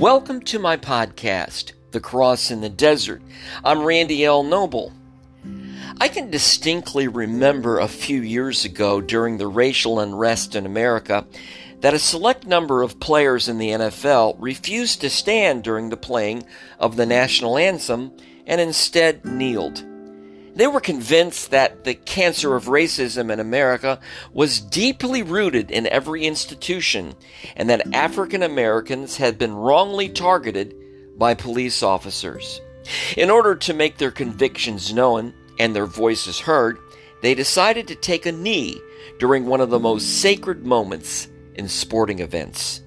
Welcome to my podcast, The Cross in the Desert. I'm Randy L. Noble. I can distinctly remember a few years ago during the racial unrest in America that a select number of players in the NFL refused to stand during the playing of the national anthem and instead kneeled. They were convinced that the cancer of racism in America was deeply rooted in every institution and that African Americans had been wrongly targeted by police officers. In order to make their convictions known and their voices heard, they decided to take a knee during one of the most sacred moments in sporting events.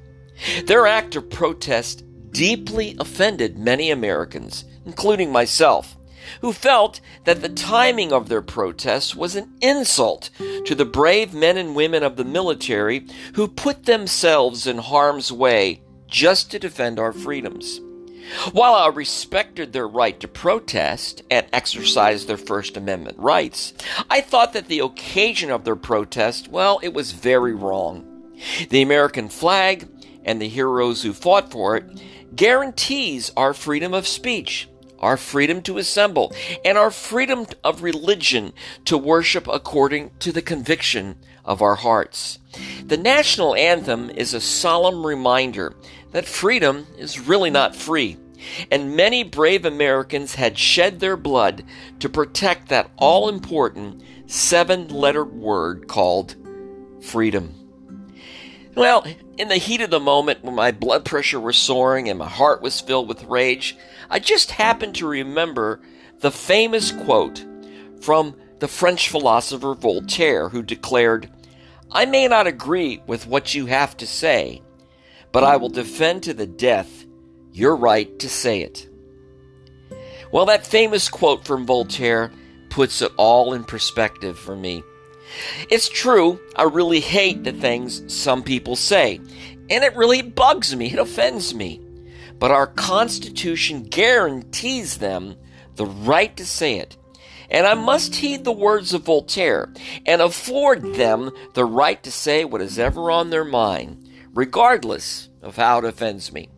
Their act of protest deeply offended many Americans, including myself who felt that the timing of their protests was an insult to the brave men and women of the military who put themselves in harm's way just to defend our freedoms. While I respected their right to protest and exercise their First Amendment rights, I thought that the occasion of their protest, well, it was very wrong. The American flag and the heroes who fought for it guarantees our freedom of speech our freedom to assemble, and our freedom of religion to worship according to the conviction of our hearts. The national anthem is a solemn reminder that freedom is really not free, and many brave Americans had shed their blood to protect that all important seven letter word called freedom. Well, in the heat of the moment when my blood pressure was soaring and my heart was filled with rage, I just happened to remember the famous quote from the French philosopher Voltaire, who declared, I may not agree with what you have to say, but I will defend to the death your right to say it. Well, that famous quote from Voltaire puts it all in perspective for me. It's true, I really hate the things some people say, and it really bugs me, it offends me but our Constitution guarantees them the right to say it. And I must heed the words of Voltaire and afford them the right to say what is ever on their mind, regardless of how it offends me.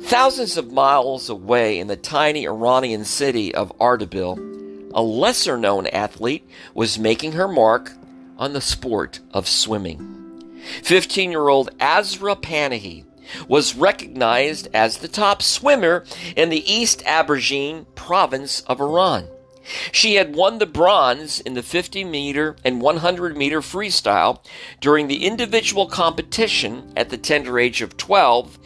Thousands of miles away in the tiny Iranian city of Ardabil, a lesser known athlete was making her mark on the sport of swimming. 15 year old Asra Panahi was recognized as the top swimmer in the East Azerbaijan province of Iran. She had won the bronze in the 50 meter and 100 meter freestyle during the individual competition at the tender age of 12,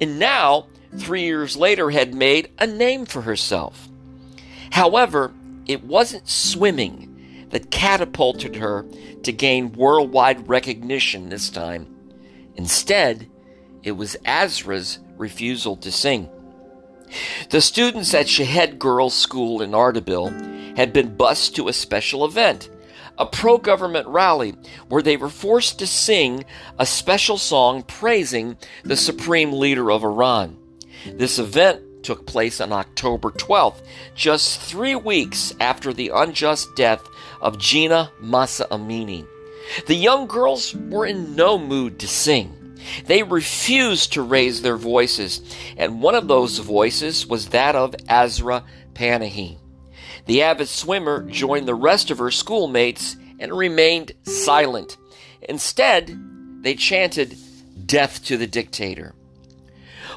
and now, three years later, had made a name for herself. However, it wasn't swimming that catapulted her to gain worldwide recognition this time. Instead, it was Asra's refusal to sing. The students at Shahed Girls' School in Ardabil had been bused to a special event, a pro government rally, where they were forced to sing a special song praising the supreme leader of Iran. This event took place on October 12th, just three weeks after the unjust death of Gina Mahsa Amini. The young girls were in no mood to sing. They refused to raise their voices, and one of those voices was that of Asra Panahi. The avid swimmer joined the rest of her schoolmates and remained silent. Instead, they chanted, Death to the dictator.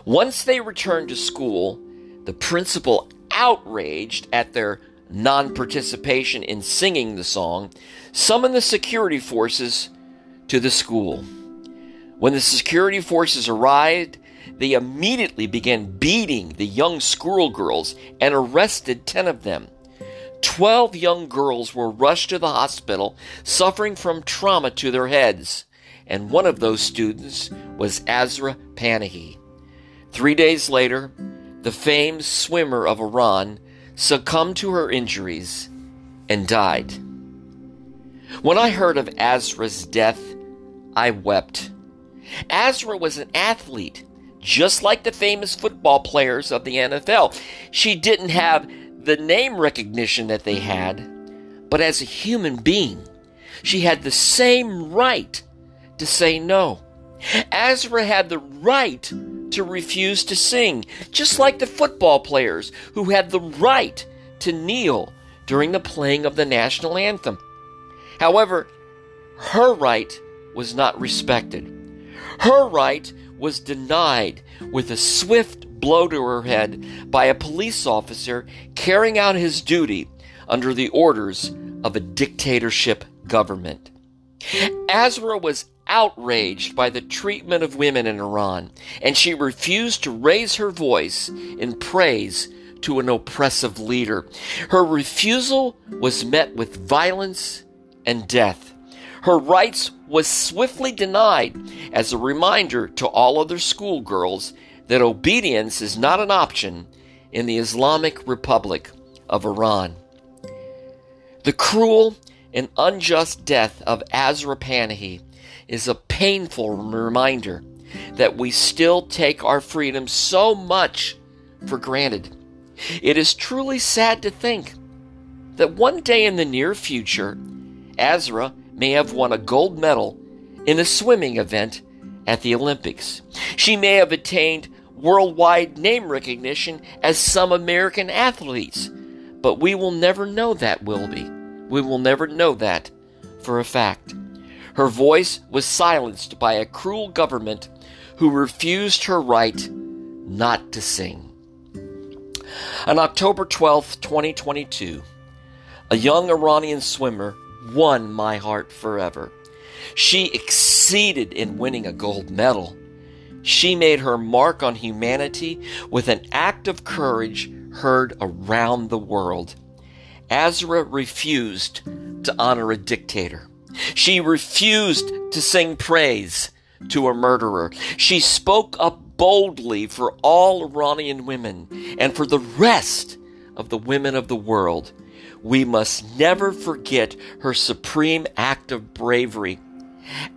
Once they returned to school, the principal, outraged at their non participation in singing the song, summoned the security forces to the school. When the security forces arrived, they immediately began beating the young schoolgirls and arrested 10 of them. 12 young girls were rushed to the hospital suffering from trauma to their heads, and one of those students was Asra Panahi. Three days later, the famed swimmer of Iran succumbed to her injuries and died. When I heard of Asra's death, I wept. Asra was an athlete, just like the famous football players of the NFL. She didn't have the name recognition that they had, but as a human being, she had the same right to say no. Asra had the right to refuse to sing, just like the football players who had the right to kneel during the playing of the national anthem. However, her right was not respected. Her right was denied with a swift blow to her head by a police officer carrying out his duty under the orders of a dictatorship government. Asra was outraged by the treatment of women in Iran, and she refused to raise her voice in praise to an oppressive leader. Her refusal was met with violence and death. Her rights was swiftly denied as a reminder to all other schoolgirls that obedience is not an option in the Islamic Republic of Iran. The cruel and unjust death of Asra Panahi is a painful reminder that we still take our freedom so much for granted. It is truly sad to think that one day in the near future, Asra may have won a gold medal in a swimming event at the Olympics. She may have attained worldwide name recognition as some American athletes, but we will never know that, Wilby. We will never know that for a fact. Her voice was silenced by a cruel government who refused her right not to sing. On October 12, 2022, a young Iranian swimmer won my heart forever. She exceeded in winning a gold medal. She made her mark on humanity with an act of courage heard around the world. Asra refused to honor a dictator. She refused to sing praise to a murderer. She spoke up boldly for all Iranian women and for the rest of the women of the world. We must never forget her supreme act of bravery.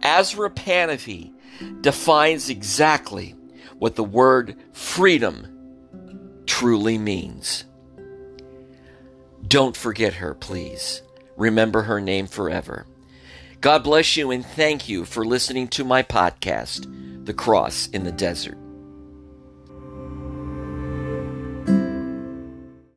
Asra Panahi defines exactly what the word freedom truly means. Don't forget her, please. Remember her name forever. God bless you and thank you for listening to my podcast, The Cross in the Desert.